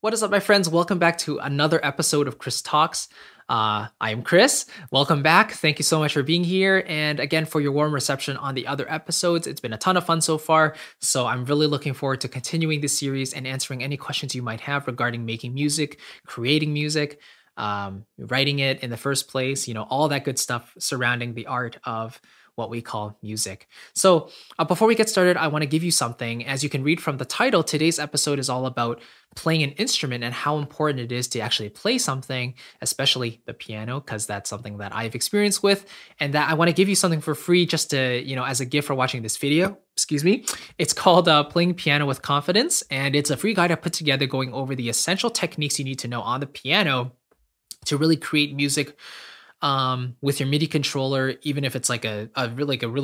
What is up, my friends? Welcome back to another episode of Chris Talks. Uh, I am Chris. Welcome back. Thank you so much for being here. And again, for your warm reception on the other episodes. It's been a ton of fun so far. So I'm really looking forward to continuing this series and answering any questions you might have regarding making music, creating music, um, writing it in the first place, you know, all that good stuff surrounding the art of what we call music. So, uh, before we get started, I want to give you something. As you can read from the title, today's episode is all about playing an instrument and how important it is to actually play something, especially the piano, because that's something that I've experienced with, and that I want to give you something for free just to, you know, as a gift for watching this video. Excuse me. It's called uh, Playing Piano with Confidence, and it's a free guide I put together going over the essential techniques you need to know on the piano to really create music um, with your MIDI controller, even if it's like a, a really like a really